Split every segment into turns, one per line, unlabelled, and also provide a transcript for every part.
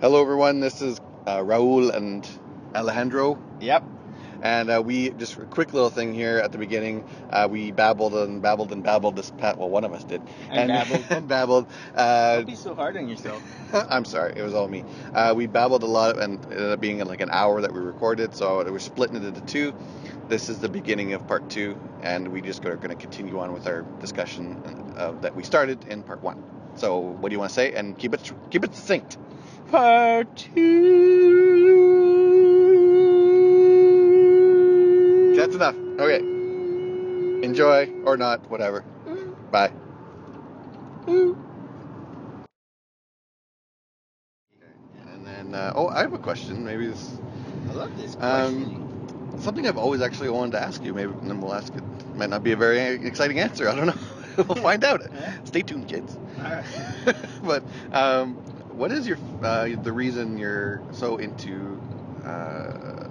Hello, everyone. This is uh, Raul and Alejandro,
Yep.
and uh, we just a quick little thing here at the beginning. Uh, we babbled and babbled and babbled this pat. Well, one of us did,
And babbled.
and babbled. Uh,
Don't be so hard on yourself.
I'm sorry, it was all me. Uh, we babbled a lot, and it ended up being like an hour that we recorded, so we're splitting it into two. This is the beginning of part two, and we just are going to continue on with our discussion uh, that we started in part one. So, what do you want to say? And keep it keep it succinct.
Part two.
That's enough. Okay. Enjoy or not, whatever. Bye. And then, uh, oh, I have a question. Maybe this
I love this
Um, something I've always actually wanted to ask you. Maybe and then we'll ask it. Might not be a very exciting answer. I don't know. we'll find out. Stay tuned, kids.
Alright.
but um, what is your uh, the reason you're so into? Uh,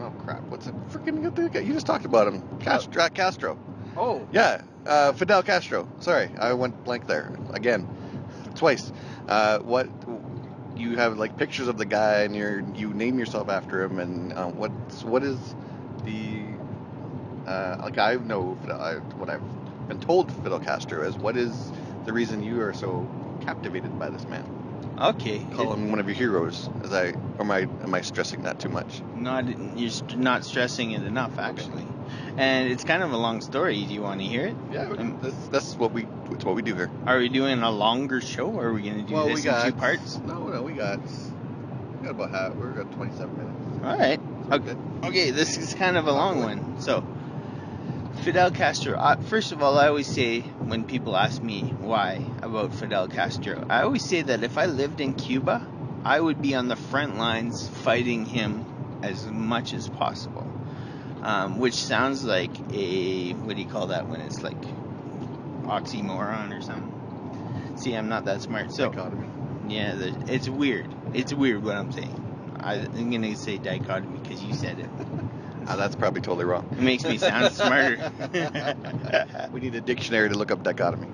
oh crap! What's it? Freaking you just talked about him, Castro. Castro.
Oh.
Yeah, uh, Fidel Castro. Sorry, I went blank there again, twice. Uh, what you have like pictures of the guy, and you you name yourself after him, and uh, what's what is the uh, like I know Fidel, I, what I've been told Fidel Castro is. What is the reason you are so captivated by this man?
Okay.
Call him one of your heroes. As I or am I am I stressing that too much?
Not you're st- not stressing it enough actually, and it's kind of a long story. Do you want to hear it?
Yeah,
Um,
that's that's what we it's what we do here.
Are we doing a longer show, or are we gonna do this we in two parts?
No, no, we got we got about half. We're got 27 minutes.
All right. Okay. Okay, this is kind of a long one. So, Fidel Castro. Uh, first of all, I always say when people ask me why about Fidel Castro, I always say that if I lived in Cuba, I would be on the front lines fighting him as much as possible. Um, which sounds like a what do you call that when it's like oxymoron or something? See, I'm not that smart. So.
Dichotomy.
Yeah, the, it's weird. It's weird what I'm saying. I, I'm gonna say dichotomy because you said it.
Ah, that's probably totally wrong.
It makes me sound smarter.
we need a dictionary to look up dichotomy.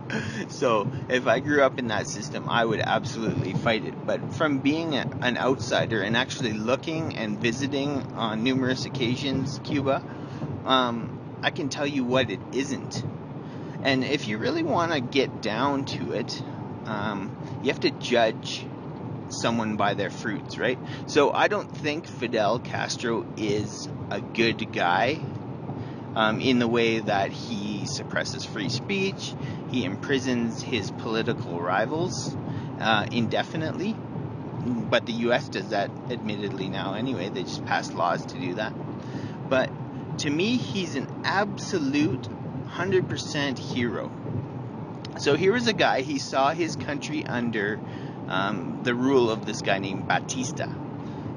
so if I grew up in that system, I would absolutely fight it. But from being a, an outsider and actually looking and visiting on numerous occasions Cuba, um, I can tell you what it isn't. And if you really want to get down to it, um, you have to judge someone by their fruits, right? So I don't think Fidel Castro is a good guy um, in the way that he suppresses free speech, he imprisons his political rivals uh, indefinitely. But the U.S. does that, admittedly, now anyway. They just passed laws to do that. But to me, he's an absolute 100% hero. So here was a guy, he saw his country under um, the rule of this guy named Batista.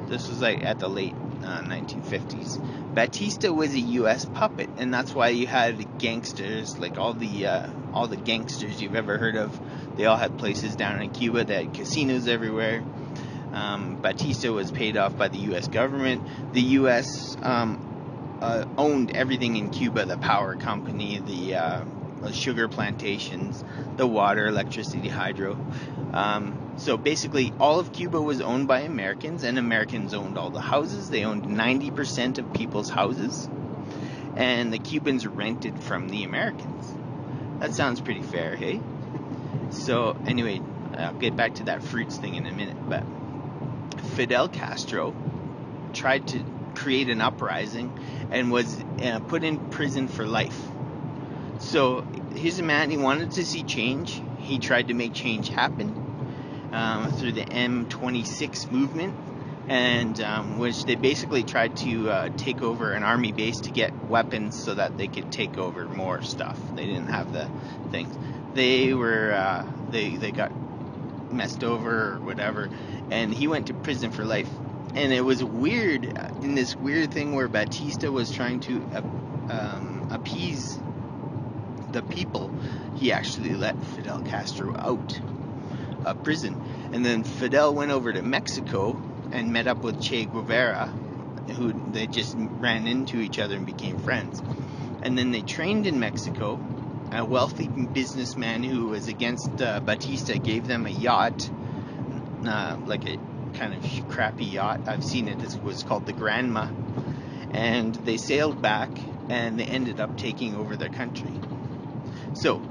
This was like at the late uh, 1950s. Batista was a U.S. puppet, and that's why you had gangsters, like all the uh, all the gangsters you've ever heard of. They all had places down in Cuba. They had casinos everywhere. Um, Batista was paid off by the U.S. government. The U.S. Um, uh, owned everything in Cuba: the power company, the uh, sugar plantations, the water, electricity, hydro. Um, so basically, all of Cuba was owned by Americans, and Americans owned all the houses. They owned 90% of people's houses, and the Cubans rented from the Americans. That sounds pretty fair, hey? So, anyway, I'll get back to that fruits thing in a minute, but Fidel Castro tried to create an uprising and was uh, put in prison for life. So, here's a man, he wanted to see change. He tried to make change happen um, through the M26 movement, and um, which they basically tried to uh, take over an army base to get weapons so that they could take over more stuff. They didn't have the things. They were uh, they they got messed over or whatever, and he went to prison for life. And it was weird in this weird thing where Batista was trying to uh, um, appease the people. He actually let Fidel Castro out of prison. And then Fidel went over to Mexico and met up with Che Guevara, who they just ran into each other and became friends. And then they trained in Mexico. A wealthy businessman who was against uh, Batista gave them a yacht uh, like a kind of crappy yacht. I've seen it. It was called the Granma, and they sailed back and they ended up taking over their country. So,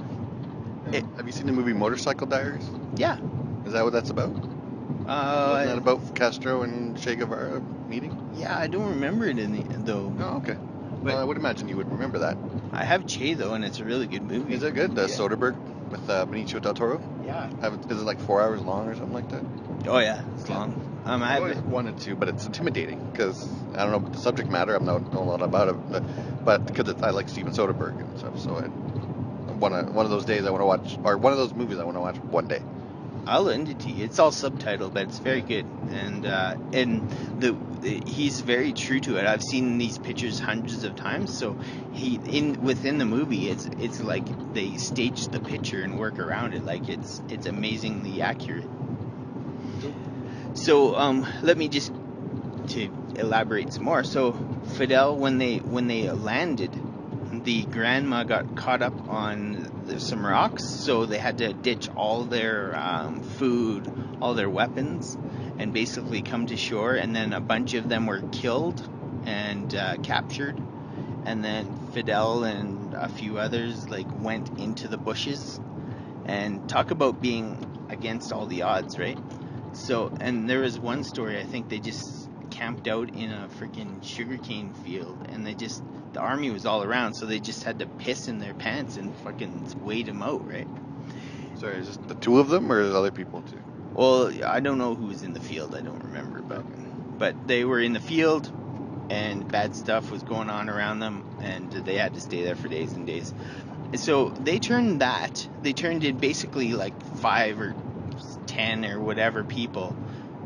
it,
Have you seen the movie Motorcycle Diaries?
yeah.
Is that what that's about?
Uh,
Isn't that about Castro and Che Guevara meeting?
yeah, I don't remember it in the, though.
Oh, okay.
But-
well, I would imagine you would remember that.
I have Che though, and it's a really good movie.
Is it good? The
Yeah.
Soderbergh with uh, Benicio del Toro?
Yeah.
Have it, is it like four hours long or something like that?
Oh yeah, it's long. Um, I
always
have
wanted to, but it's intimidating because I don't know the subject matter. I'm not know a lot about it, but but because I like Steven Soderbergh and stuff, so I one of one of those days I want to watch, or one of those movies I want to watch one day.
I'll lend it to you. It's all subtitled, but it's very good, and uh, and the he's very true to it. I've seen these pictures hundreds of times. So he in within the movie, it's it's like they stage the picture and work around it. Like it's it's amazingly accurate. So um, let me just to elaborate some more. So Fidel, when they when they landed, the Granma got caught up on the, some rocks, so they had to ditch all their um, food, all their weapons, and basically come to shore. And then a bunch of them were killed and uh, captured. And then Fidel and a few others like went into the bushes, and talk about being against all the odds, right? So, and there was one story, I think they just camped out in a freaking sugarcane field and they just, the army was all around, so they just had to piss in their pants and fucking wait them out, right?
Sorry, is it the two of them or is other people too?
Well, I don't know who was in the field, I don't remember, but, but they were in the field and bad stuff was going on around them and they had to stay there for days and days. So they turned that, they turned in basically like five or 10 or whatever people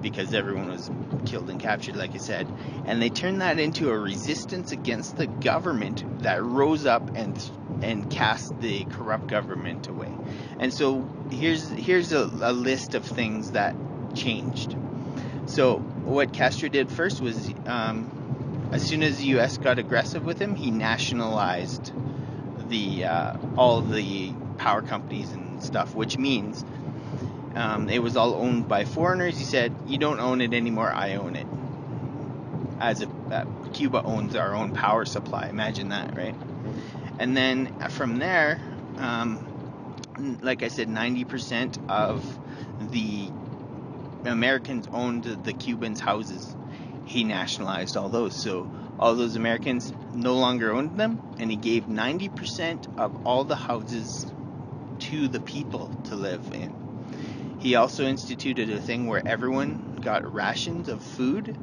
because everyone was killed and captured, like I said. And they turned that into a resistance against the government that rose up and and cast the corrupt government away. And so here's here's a, a list of things that changed. So what Castro did first was, um, as soon as the U.S. got aggressive with him, he nationalized the uh, all the power companies and stuff, which means um, it was all owned by foreigners. He said, "You don't own it anymore. I own it." As if uh, Cuba owns our own power supply. Imagine that, right? And then from there, um, like I said, 90% of the Americans owned the Cubans' houses. He nationalized all those, so all those Americans no longer owned them, and he gave 90% of all the houses to the people to live in. He also instituted a thing where everyone got rations of food.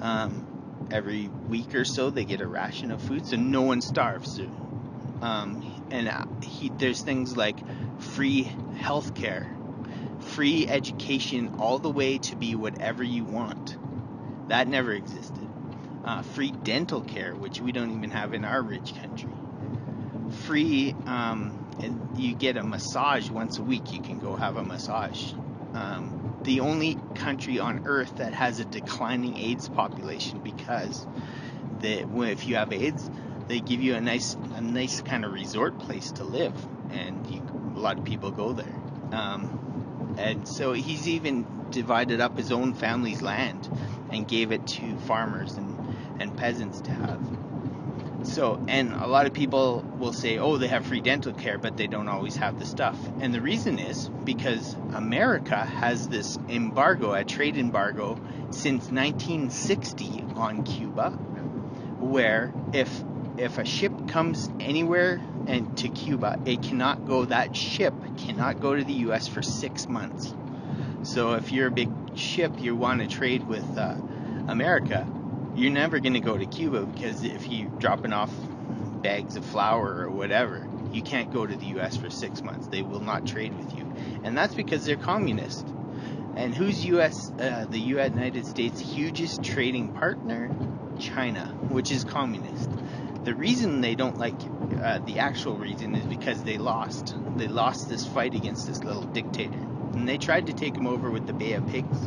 Um, every week or so, they get a ration of food, so no one starves. Um, and uh, he, there's things like free health care, free education, all the way to be whatever you want. That never existed. Uh, free dental care, which we don't even have in our rich country. Free, um, and you get a massage once a week. You can go have a massage. Um, the only country on earth that has a declining AIDS population because the, if you have AIDS, they give you a nice, a nice kind of resort place to live, and you, a lot of people go there. Um, and so he's even divided up his own family's land and gave it to farmers and, and peasants to have. So, and a lot of people will say, oh, they have free dental care, but they don't always have the stuff. And the reason is because America has this embargo, a trade embargo, since 1960 on Cuba, where if if a ship comes anywhere and to Cuba, it cannot go. That ship cannot go to the U.S. for six months. So if you're a big ship, you want to trade with uh, America, you're never going to go to Cuba because if you're dropping off bags of flour or whatever, you can't go to the U.S. for six months. They will not trade with you, and that's because they're communist. And who's U.S. Uh, the United States' hugest trading partner? China, which is communist. The reason they don't like uh, the actual reason is because they lost. They lost this fight against this little dictator, and they tried to take him over with the Bay of Pigs,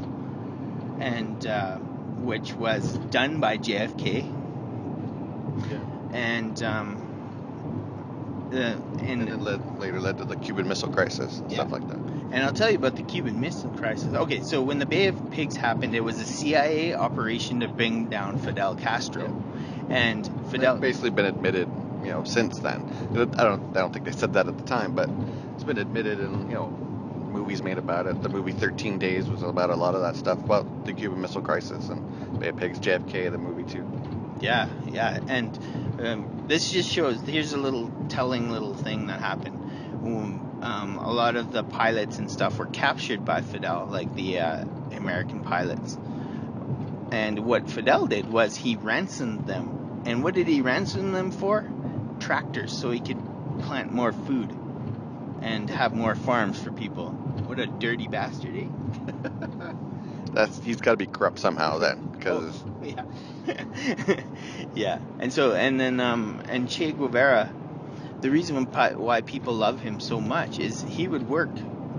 and uh, which was done by JFK. Yeah. And um, uh,
And
and
it led, later led to the Cuban Missile Crisis, and
Yeah.
stuff like that.
And I'll tell you about the Cuban Missile Crisis. Okay, so when the Bay of Pigs happened, it was a CIA operation to bring down Fidel Castro. yeah. And Fidel.
It's basically been admitted, you know, since then. I don't, I don't think they said that at the time, but it's been admitted, and you know, movies made about it. The movie 13 Days was about a lot of that stuff, about the Cuban Missile Crisis and Bay of Pigs, JFK, the movie too.
Yeah, yeah. And um, this just shows here's a little telling little thing that happened. Um, um, a lot of the pilots and stuff were captured by Fidel, like the uh, American pilots. And what Fidel did was he ransomed them. And what did he ransom them for? Tractors, so he could plant more food and have more farms for people. What a dirty bastard, eh?
That's he's got to be corrupt somehow then, because
Oh, yeah. yeah. And so, and then, um, and Che Guevara, the reason why why people love him so much is he would work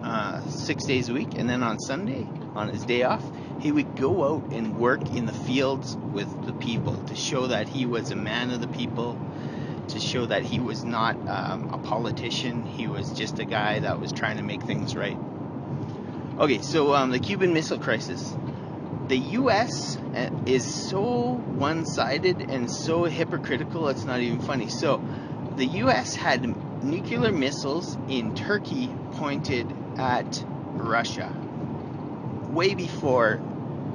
uh, six days a week, and then on Sunday, on his day off, he would go out and work in the fields with the people to show that he was a man of the people, to show that he was not um, a politician. He was just a guy that was trying to make things right. Okay, so um, the Cuban Missile Crisis the U.S. uh, is so one-sided and so hypocritical. It's not even funny. So, the U.S. had nuclear missiles in Turkey pointed at Russia, way before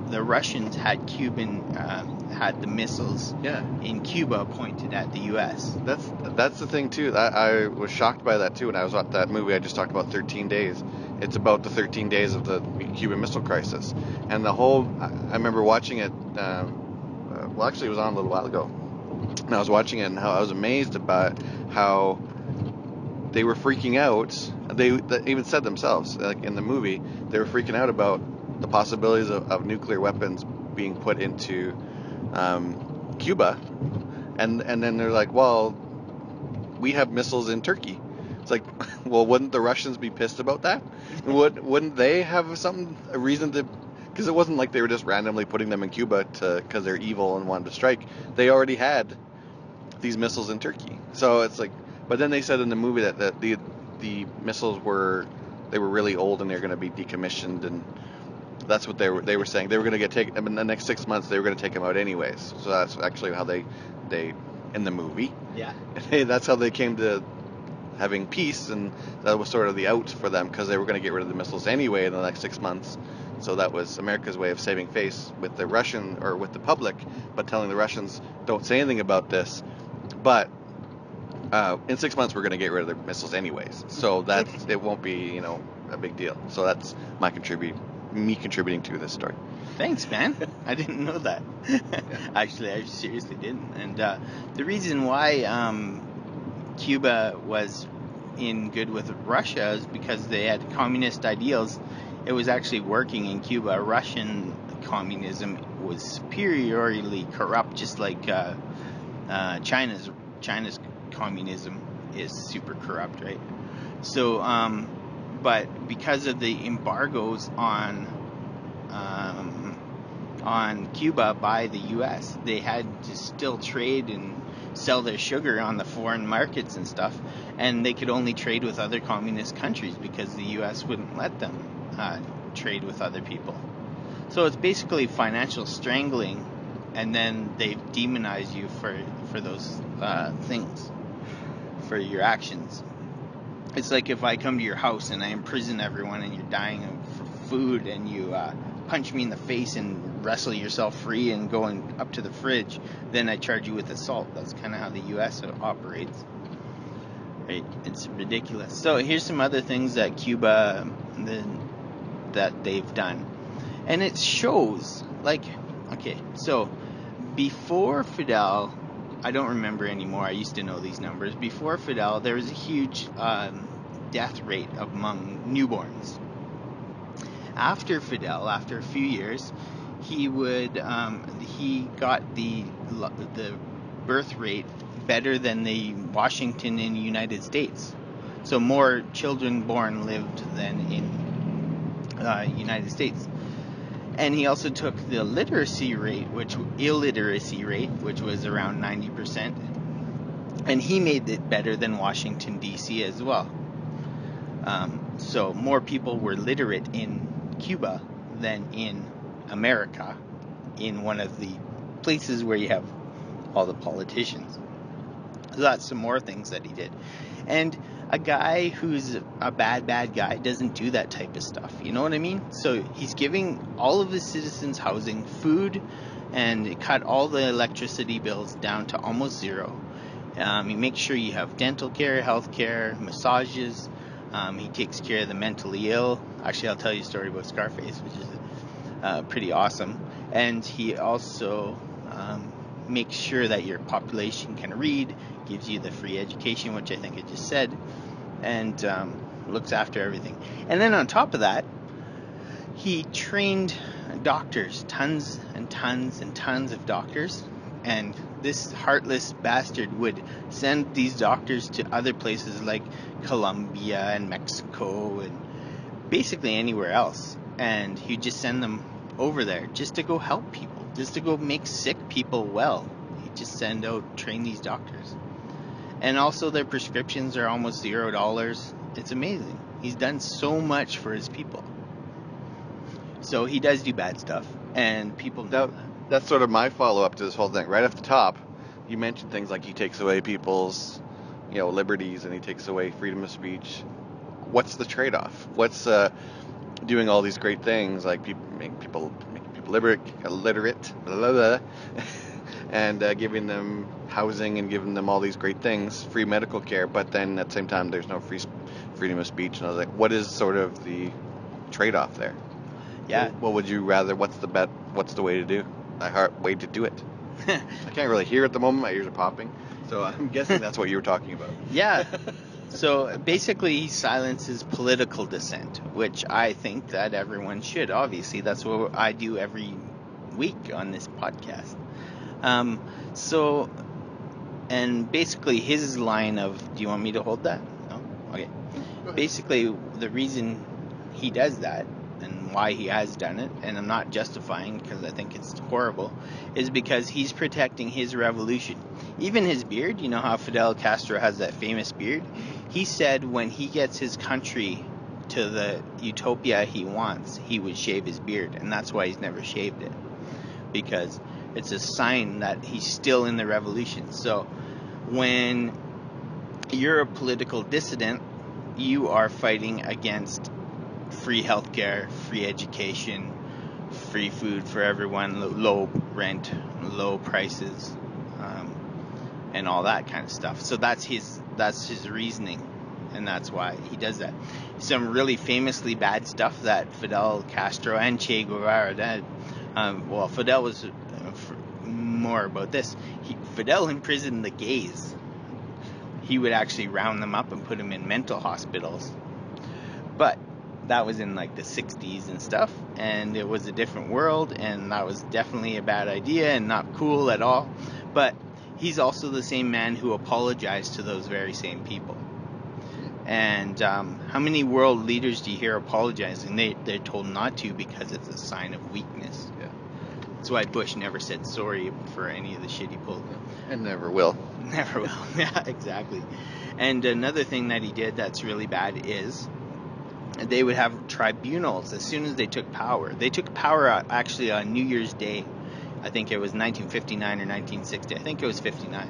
the Russians had Cuban um, had the missiles
yeah,
in Cuba pointed at the U.S.
that's that's the thing too. I, I was shocked by that too when I was at that movie I just talked about, 13 Days. It's about the 13 days of the Cuban Missile Crisis, and the whole. I, I remember watching it. Um, uh, well, actually, it was on a little while ago, and I was watching it, and how I was amazed about how they were freaking out. They, they even said themselves, like in the movie, they were freaking out about the possibilities of, of nuclear weapons being put into um, Cuba, and and then they're like, well, we have missiles in Turkey. It's like, well, wouldn't the Russians be pissed about that? Would wouldn't they have some a reason to? Because it wasn't like they were just randomly putting them in Cuba because they're evil and wanted to strike. They already had these missiles in Turkey. So it's like, but then they said in the movie that, that the the missiles were they were really old and they're going to be decommissioned and that's what they were they were saying they were going to get taken in the next six months they were going to take them out anyways. So that's actually how they they in the movie
Yeah.
that's how they came to having peace, and that was sort of the out for them because they were going to get rid of the missiles anyway in the next six months. So that was America's way of saving face with the Russian or with the public, but telling the Russians don't say anything about this. But uh, in six months we're going to get rid of the missiles anyways, so that it won't be you know a big deal. So that's my contribute me contributing to this story.
Thanks, man. I didn't know that. Actually, I seriously didn't. And uh, the reason why um, Cuba was in good with Russia is because they had communist ideals. It was actually working in Cuba. Russian communism was superiorly corrupt, just like uh, uh, China's China's communism is super corrupt, right? So, um, but because of the embargoes on um, on Cuba by the U.S. They had to still trade and sell their sugar on the foreign markets and stuff, and they could only trade with other communist countries because the U.S. wouldn't let them uh, trade with other people. So it's basically financial strangling, and then they demonize you for for those uh, things, for your actions. It's like if I come to your house and I imprison everyone and you're dying of food and you uh, punch me in the face and wrestle yourself free and go in, up to the fridge, then I charge you with assault. That's kind of how the U.S. operates. Right? It's ridiculous. So here's some other things that Cuba the, that they've done, and it shows like okay, so before Fidel I don't remember anymore. I used to know these numbers. Before Fidel, there was a huge um, death rate among newborns. After Fidel, after a few years, he would um, he got the the birth rate better than the Washington in the United States. So more children born lived than in uh, United States and he also took the literacy rate, which illiteracy rate, which was around 90%, and he made it better than Washington D.C. as well. Um, so more people were literate in Cuba than in America, in one of the places where you have all the politicians. So that's some more things that he did. And a guy who's a bad, bad guy doesn't do that type of stuff. You know what I mean? So he's giving all of his citizens housing, food, and cut all the electricity bills down to almost zero. Um, he makes sure you have dental care, health care, massages. Um, he takes care of the mentally ill. Actually, I'll tell you a story about Scarface, which is uh, pretty awesome. And he also um, makes sure that your population can read, gives you the free education, which I think I just said, and um, looks after everything. And then on top of that, he trained doctors, tons and tons and tons of doctors, and this heartless bastard would send these doctors to other places like Colombia and Mexico and basically anywhere else. And he'd just send them over there just to go help people, just to go make sick people well. He'd just send out, train these doctors. And also their prescriptions are almost zero dollars. It's amazing. He's done so much for his people. So he does do bad stuff, and people know
Now,
that.
that's sort of my follow up to this whole thing. Right off the top, you mentioned things like he takes away people's, you know, liberties and he takes away freedom of speech. What's the trade off? What's uh, doing all these great things like people people making literate, illiterate, blah, blah, blah, and uh, giving them housing and giving them all these great things, free medical care, but then at the same time there's no free freedom of speech. And I was like, what is sort of the trade off there?
Yeah.
What, what would you rather? What's the bet? What's the way to do? I heart way to do it. I can't really hear at the moment. My ears are popping. So I'm guessing that's what you were talking about.
Yeah. So basically, he silences political dissent, which I think that everyone should. Obviously, that's what I do every week on this podcast. Um, so, and basically, his line of, "Do you want me to hold that?" No. Okay. Basically, the reason he does that and why he has done it, and I'm not justifying because I think it's horrible, is because he's protecting his revolution. Even his beard, you know how Fidel Castro has that famous beard? He said when he gets his country to the utopia he wants, he would shave his beard, and that's why he's never shaved it. Because it's a sign that he's still in the revolution. So when you're a political dissident, you are fighting against free healthcare, free education, free food for everyone, low rent, low prices, and all that kind of stuff. So that's his that's his reasoning, and that's why he does that. Some really famously bad stuff that Fidel Castro and Che Guevara did. Um, well, Fidel was uh, more about this. He, Fidel imprisoned the gays. He would actually round them up and put them in mental hospitals. But that was in like the 60s and stuff and it was a different world and that was definitely a bad idea and not cool at all but he's also the same man who apologized to those very same people and um, how many world leaders do you hear apologizing they, they're told not to because it's a sign of weakness
Yeah.
that's why bush never said sorry for any of the shit he pulled
And never will.
Never will. yeah, exactly. And another thing that he did that's really bad is they would have tribunals as soon as they took power. They took power uh, actually on New Year's Day. I think it was 1959 or 1960. I think it was 59.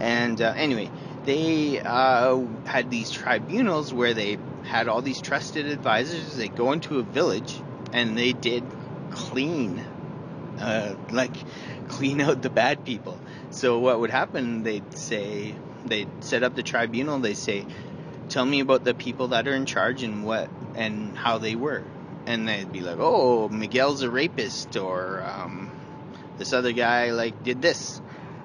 And uh, anyway, they uh, had these tribunals where they had all these trusted advisors. They go into a village and they did clean, uh, like clean out the bad people. So what would happen? They'd say they'd set up the tribunal. They say, "Tell me about the people that are in charge and what and how they were." And they'd be like, "Oh, Miguel's a rapist," or um, "This other guy like did this,"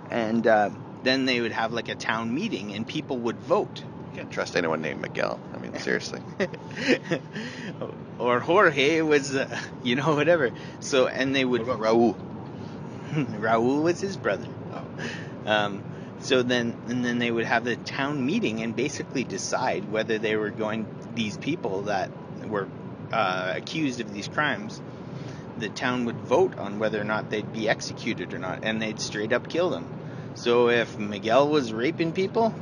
and uh, then they would have like a town meeting and people would vote.
You can't trust anyone named Miguel. I mean, seriously.
or Jorge was, uh, you know, whatever. So and they would
What about Raul?
Raul was his brother. Um, so then, and then they would have the town meeting and basically decide whether they were going. These people that were uh, accused of these crimes, the town would vote on whether or not they'd be executed or not, and they'd straight up kill them. So if Miguel was raping people,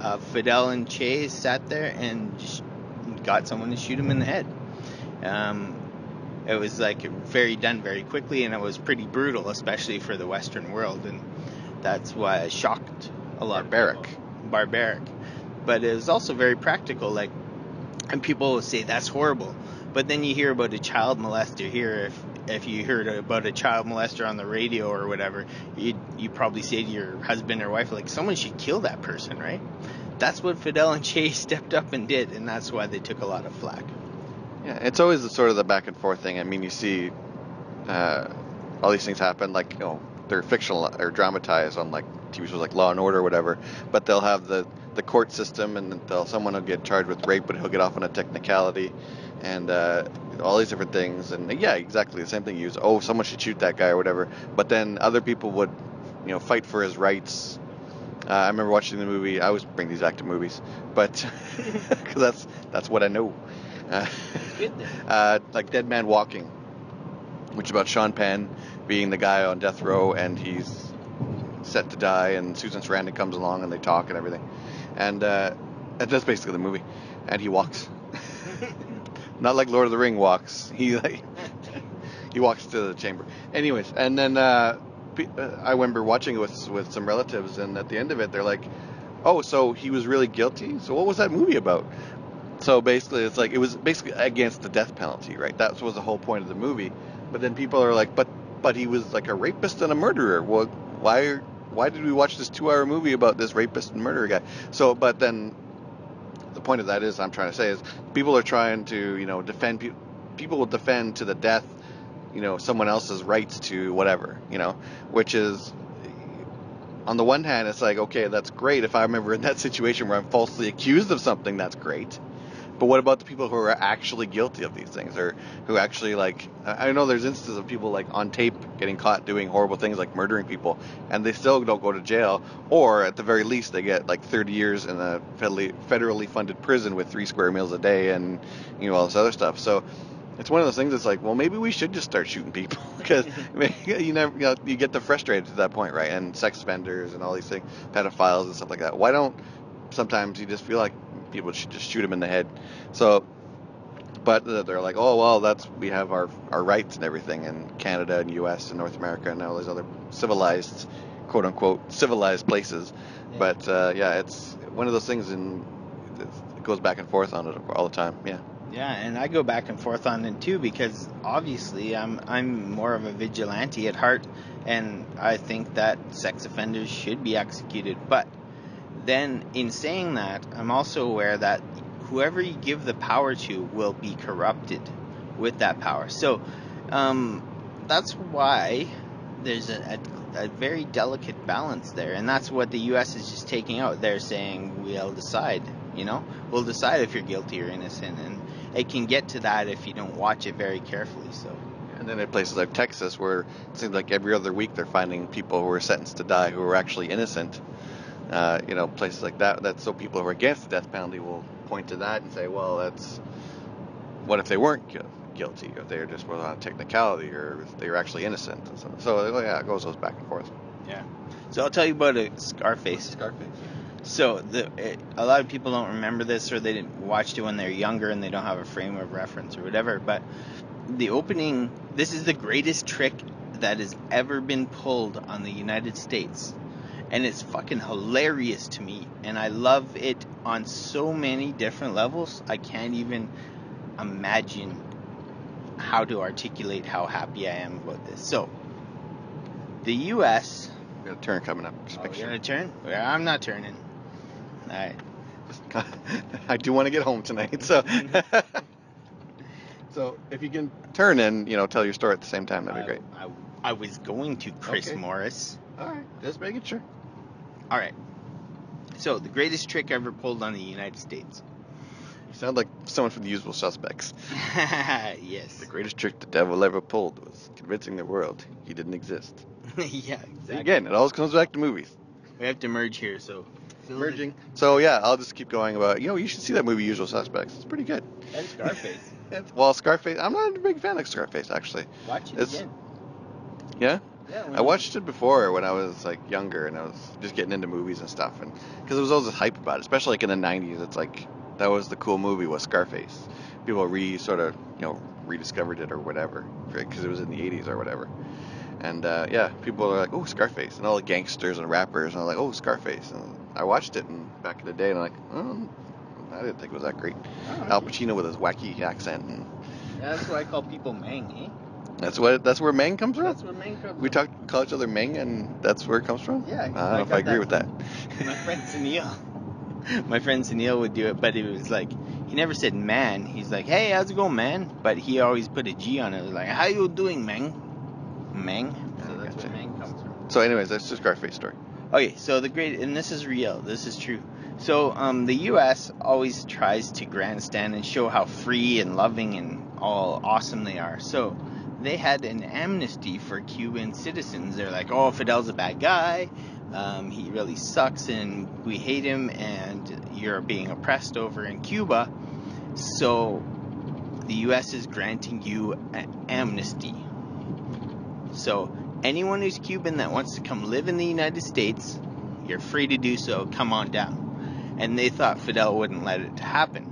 uh, Fidel and Che sat there and sh- got someone to shoot him in the head. Um, it was like very done very quickly, and it was pretty brutal, especially for the Western world, and that's why it shocked a lot.
Barbaric.
Barbaric, but it was also very practical. Like, and people will say that's horrible, but then you hear about a child molester here. If if you heard about a child molester on the radio or whatever, you you probably say to your husband or wife like, someone should kill that person, right? That's what Fidel and Che stepped up and did, and that's why they took a lot of flack.
Yeah, it's always the sort of the back and forth thing. I mean, you see uh, all these things happen, like you know, they're fictional or dramatized on like TV shows like Law and Order or whatever. But they'll have the the court system, and someone will get charged with rape, but he'll get off on a technicality, and uh, all these different things. And yeah, exactly the same thing. You use oh, someone should shoot that guy or whatever. But then other people would, you know, fight for his rights. Uh, I remember watching the movie. I always bring these back to movies, but because that's that's what I know. Uh, uh, like Dead Man Walking, which is about Sean Penn being the guy on death row and he's set to die, and Susan Sarandon comes along and they talk and everything, and uh, that's basically the movie. And he walks, not like Lord of the Ring walks. He like he walks to the chamber. Anyways, and then uh, uh, I remember watching it with with some relatives, and at the end of it, they're like, "Oh, so he was really guilty? So what was that movie about?" So basically, it's like it was basically against the death penalty, right? That was the whole point of the movie. But then people are like, "But but he was like a rapist and a murderer. Well, why why did we watch this two-hour movie about this rapist and murderer guy?" So, but then the point of that is, I'm trying to say is, people are trying to you know defend people. People will defend to the death, you know, someone else's rights to whatever, you know, which is on the one hand, it's like, okay, that's great. If I remember in that situation where I'm falsely accused of something, that's great. But what about the people who are actually guilty of these things, or who actually like? I know there's instances of people like on tape getting caught doing horrible things like murdering people, and they still don't go to jail, or at the very least they get like 30 years in a federally federally funded prison with three square meals a day and you know all this other stuff. So it's one of those things that's like, well, maybe we should just start shooting people because mm-hmm. you never, you know, you get the frustrated to that point, right? And sex offenders and all these things, pedophiles and stuff like that. Why don't sometimes you just feel like people should just shoot them in the head? So, but they're like, oh well, that's we have our our rights and everything in Canada and U.S. and North America and all these other civilized, quote unquote, civilized places.
Yeah.
But uh, yeah, it's one of those things, and it goes back and forth on it all the time. Yeah.
Yeah, and I go back and forth on it too because obviously I'm I'm more of a vigilante at heart, and I think that sex offenders should be executed. But then, in saying that, I'm also aware that whoever you give the power to will be corrupted with that power. So um, that's why there's a, a, a very delicate balance there, and that's what the U.S. is just taking out. They're saying we'll decide. You know, we'll decide if you're guilty or innocent, and it can get to that if you don't watch it very carefully. So.
And then in places like Texas, where it seems like every other week they're finding people who are sentenced to die who are actually innocent. Uh, you know, places like that. That's so people who are against the death penalty will point to that and say, well, that's what if they weren't gu- guilty, or they're just well, on a technicality, or they were actually innocent. And so, so yeah, it goes goes back and forth.
Yeah. So I'll tell you about a Scarface.
Scarface.
So the it, a lot of people don't remember this or they didn't watch it when they're younger and they don't have a frame of reference or whatever. But the opening, this is the greatest trick that has ever been pulled on the United States, and it's fucking hilarious to me. And I love it on so many different levels. I can't even imagine how to articulate how happy I am about this. So the U.S.
We got a turn coming up. Just
Oh,
sure.
gonna turn? Yeah, I'm not turning. All right.
I do want to get home tonight, so. so if you can turn and you know tell your story at the same time, that'd be great.
I, I, I was going to Chris
Okay.
Morris.
All right, just making sure.
All right. So the greatest trick ever pulled on the United States.
You sound like someone from The Usual Suspects.
yes.
The greatest trick the devil ever pulled was convincing the world he didn't exist.
yeah, exactly.
Again, it always comes back to movies.
We have to merge here, so.
Merging. So yeah, I'll just keep going about. You know, you should see that movie Usual Suspects. It's pretty good.
And Scarface.
Well, Scarface. I'm not a big fan of Scarface actually.
Watch it
It's-
again.
Yeah.
Yeah,
I watched it before when I was like younger and I was just getting into movies and stuff, and because there was always this hype about it, especially like in the '90s. It's like that was the cool movie was Scarface. People re sort of you know rediscovered it or whatever because it was in the '80s or whatever. And uh, yeah, people are like, oh Scarface, and all the gangsters and rappers, and I'm like, oh Scarface. And I watched it and back in the day, and I'm like, oh, I didn't think it was that great.
Oh,
Al. Pacino with his wacky accent, and
Yeah, that's why I call people Mang, eh?
That's what that's where Meng comes from.
That's where Mang comes
We
from.
talk call each other Meng, and that's where it comes from.
Yeah,
I don't
I
know if I agree with that.
My friend Sunil. My friend Sunil would do it, but it was like he never said man. He's like, "Hey, how's it going, man?" But he always put a G on it. It was like, "How you doing, Mang?" Mang. So that's
gotcha.
where Mang comes from.
So, anyways, that's the Scarface story.
Okay, so the great, and this is real. This is true. So, um, the U.S. always tries to grandstand and show how free and loving and all awesome they are. So, they had an amnesty for Cuban citizens. They're like, "Oh, Fidel's a bad guy. Um, he really sucks, and we hate him, and you're being oppressed over in Cuba." So, the U.S. is granting you amnesty. So, anyone who's Cuban that wants to come live in the United States, you're free to do so. Come on down. And they thought Fidel wouldn't let it happen.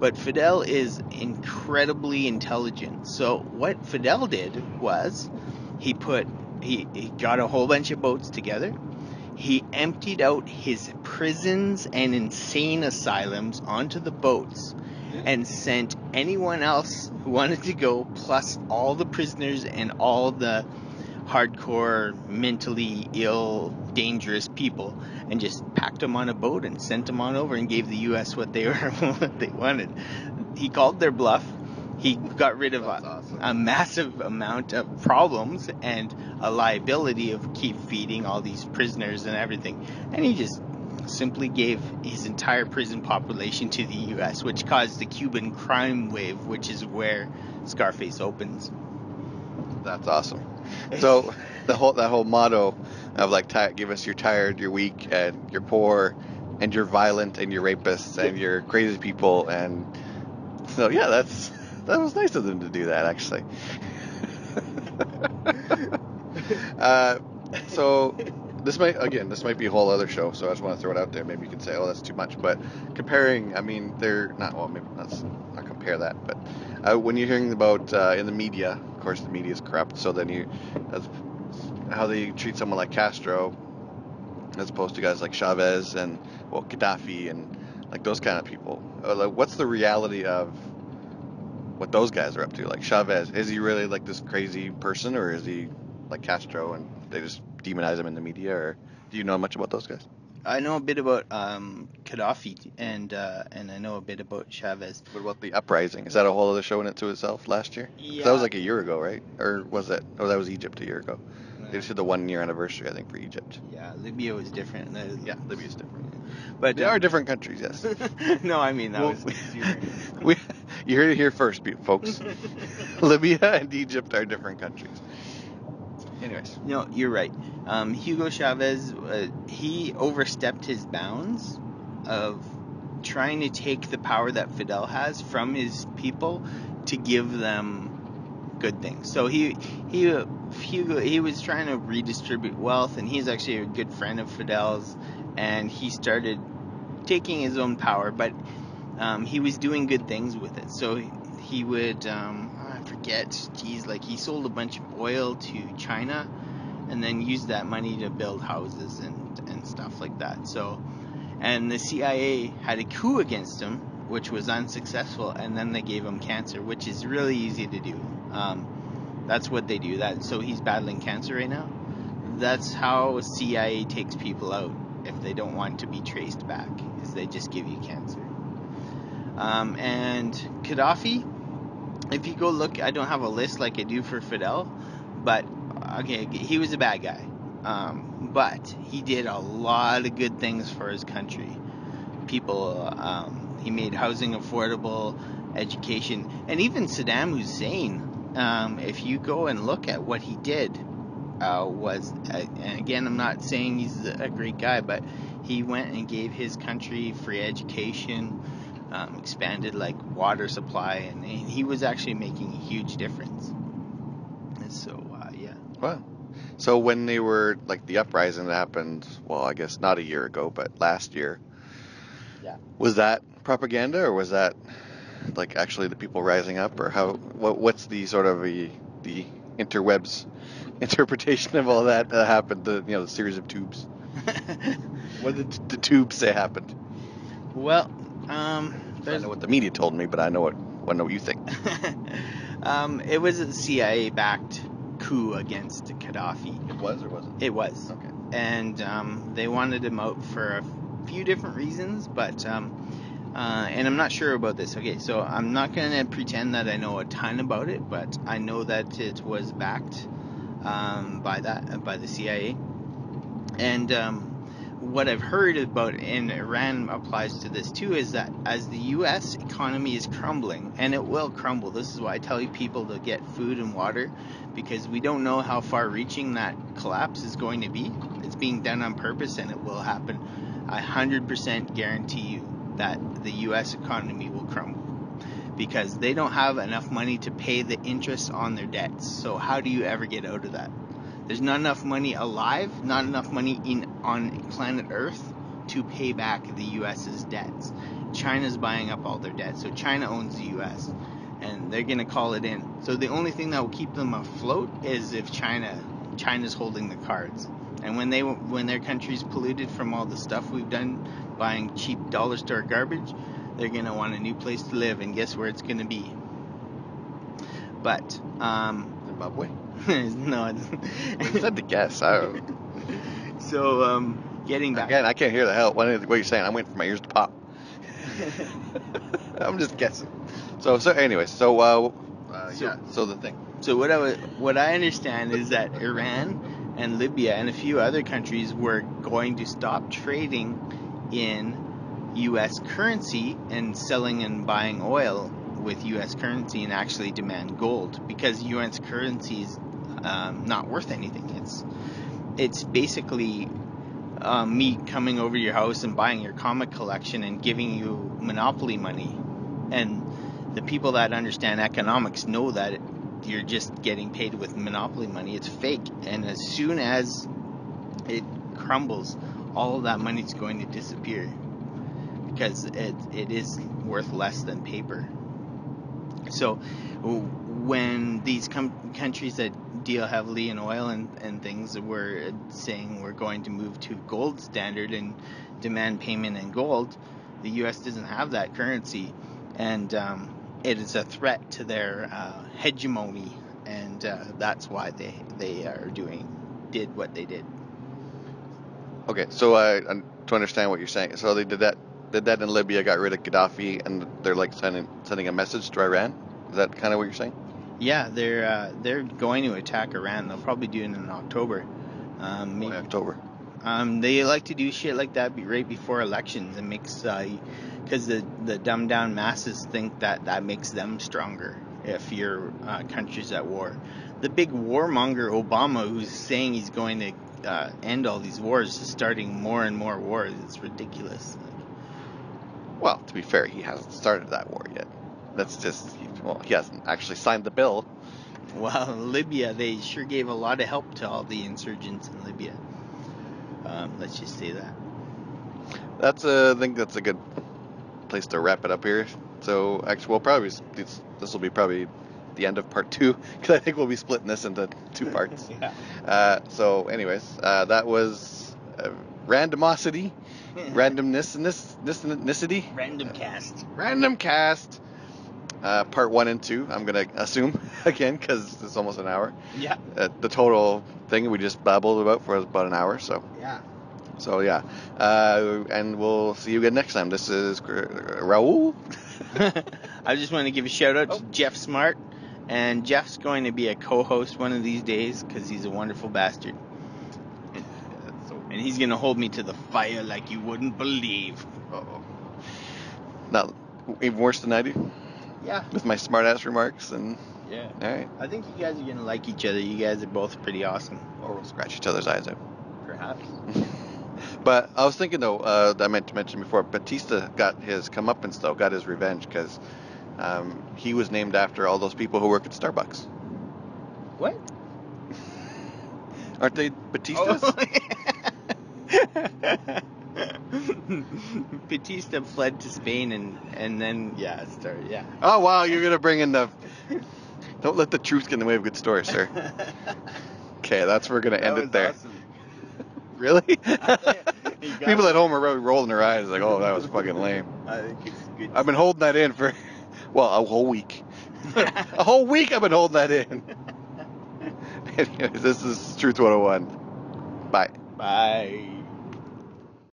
But Fidel is incredibly intelligent. So, what Fidel did was he put, he, he got a whole bunch of boats together. He emptied out his prisons and insane asylums onto the boats and sent anyone else who wanted to go, plus all the prisoners and all the hardcore, mentally ill, dangerous people, and just packed them on a boat and sent them on over and gave the U.S. what they were what they wanted. He called their bluff. He got rid of a,
awesome.
a massive amount of problems and a liability of keep feeding all these prisoners and everything, and he just simply gave his entire prison population to the U.S., which caused the Cuban crime wave, which is where Scarface opens.
That's awesome. So, the whole that whole motto of like, give us you're tired, you're weak, and you're poor, and you're violent, and you're rapists, and you're crazy people, and so yeah, that's that was nice of them to do that actually. uh, so this might again this might be a whole other show so i just want to throw it out there maybe you can say oh that's too much but comparing i mean they're not well maybe let's not compare that but uh, when you're hearing about uh, in the media course the media is corrupt so then you that's how they treat someone like castro as opposed to guys like chavez and well gaddafi and like those kind of people. Uh, like, what's the reality of what those guys are up to? Like chavez is he really like this crazy person or is he like castro and they just demonize him in the media or do you know much about those guys
I know a bit about um, Gaddafi and uh, and I know a bit about Chavez.
what about the uprising is that a whole other show in it to itself last year?
Yeah.
that was like a year ago right or was it oh that was egypt a year ago they just did the one year anniversary i think for egypt
Yeah, Libya was different. Uh,
yeah libya's different
but
they are different countries yes
no, I mean that
Well,
was
we, you heard it here first, folks. Libya and Egypt are different countries. Anyways,
No, you're right. Um, Hugo Chavez, uh, he overstepped his bounds of trying to take the power that Fidel has from his people to give them good things. So he he Hugo he was trying to redistribute wealth, and he's actually a good friend of Fidel's, and he started taking his own power, but um, he was doing good things with it. So he would um, forget, geez, like he sold a bunch of oil to China, and then used that money to build houses and and stuff like that. So, and the CIA had a coup against him, which was unsuccessful, and then they gave him cancer, which is really easy to do. Um, that's what they do. That so he's battling cancer right now. That's how CIA takes people out if they don't want to be traced back. Is they just give you cancer. Um, and Gaddafi, if you go look, I don't have a list like I do for Fidel, but okay, he was a bad guy. Um, but he did a lot of good things for his country. People, um, he made housing affordable, education, and even Saddam Hussein. Um, if you go and look at what he did, uh, was uh, and again, I'm not saying he's a great guy, but he went and gave his country free education, um, expanded like water supply, and, and he was actually making a huge difference. And so, uh, yeah.
wow. So when they were like the uprising that happened, well, I guess not a year ago, but last year.
Yeah.
Was that propaganda or was that like actually the people rising up or how what what's the sort of the the interwebs interpretation of all that that happened the you know the series of tubes what did the tubes say happened
well, um,
I know what the media told me but I know what I know what you think
um, it was a CIA-backed coup against Gaddafi.
it was or wasn't
It was.
okay
and um, they wanted him out for a few different reasons, but um, uh, and I'm not sure about this. Okay, so I'm not gonna pretend that I know a ton about it, but I know that it was backed um, by that by the CIA, and um, what I've heard about in Iran applies to this too is that as the U.S. economy is crumbling, and it will crumble. This is why I tell you people to get food and water because we don't know how far reaching that collapse is going to be. It's being done on purpose and it will happen. I 100% guarantee you that the US economy will crumble because they don't have enough money to pay the interest on their debts. So how do you ever get out of that? There's not enough money alive, not enough money in on planet Earth to pay back the US's debts. China's buying up all their debt. So China owns the US and they're going to call it in. So the only thing that will keep them afloat is if China China's holding the cards. And when they when their country's polluted from all the stuff we've done buying cheap dollar store garbage, they're going to want a new place to live and guess where it's going to be. But um
Zimbabwe
no, it's,
I said to guess I don't,
so um getting back
again I can't hear the hell what, are you're saying I'm waiting for my ears to pop I'm just guessing so so anyways so uh, uh
So-
yeah so the thing
So what I what I understand is that Iran and Libya and a few other countries were going to stop trading in U.S. currency and selling and buying oil with U.S. currency and actually demand gold because U.S. currency is um, not worth anything. It's it's basically um, me coming over your house and buying your comic collection and giving you monopoly money, and the people that understand economics know that you're just getting paid with monopoly money. It's fake, and as soon as it crumbles, all that money's going to disappear because it it is worth less than paper. So when these com- countries that deal heavily in oil and, and things were saying we're going to move to gold standard and demand payment in gold, the U.S. doesn't have that currency, and um, it is a threat to their uh, hegemony, and uh, that's why they they are doing did what they did.
Okay, so uh, to understand what you're saying, so they did that, did that in Libya, got rid of Gaddafi, and they're like sending sending a message to Iran. Is that kind of what you're saying?
Yeah, they're uh, they're going to attack Iran. They'll probably do it in October. Um, maybe,
October.
Um, they like to do shit like that right before elections. It makes because the the dumbed down masses think that that makes them stronger if your uh, country's at war. The big warmonger Obama, who's saying he's going to uh, end all these wars, is starting more and more wars. It's ridiculous.
Well, to be fair, he hasn't started that war yet. That's just he, well, he hasn't actually signed the bill.
Well, Libya, they sure gave a lot of help to all the insurgents in Libya. Um, let's just say that.
That's a, I think that's a good place to wrap it up here. So actually, we'll probably this this will be probably the end of part two because I think we'll be splitting this into two parts.
yeah.
Uh, so, anyways, uh, that was uh, randomosity, randomness, nicity,
Random cast.
random cast. Uh, part one and two. I'm gonna assume again because it's almost an hour.
Yeah.
Uh, the total thing we just babbled about for about an hour. So,
Yeah.
so yeah. Uh, and we'll see you again next time. This is Ra- Raul.
I just want to give a shout out
Oh.
to Jeff Smart, and Jeff's going to be a co-host one of these days because he's a wonderful bastard, and he's gonna hold me to the fire like you wouldn't believe.
Uh-oh. Not even worse than I do
Yeah.
with my smartass remarks and
Yeah.
all right.
I think you guys are gonna like each other. You guys are both pretty awesome.
Or we'll scratch each other's eyes out.
Perhaps.
But I was thinking though, uh, I meant to mention before, Batista got his comeuppance though, got his revenge because um, he was named after all those people who work at Starbucks.
What?
Aren't they Batistas?
Oh. Batista fled to Spain and and then yeah, start yeah.
Oh wow, you're gonna bring in the. Don't let the truth get in the way of good stories, sir. Okay, that's we're gonna
That
end
was
it there.
awesome.
Really? People
it.
at home are really rolling their eyes like, "Oh, that was fucking lame."
I think it's good.
I've been holding that in for, well, a whole week. a whole week I've been holding that in. Anyways, this is Truth 101. Bye.
Bye.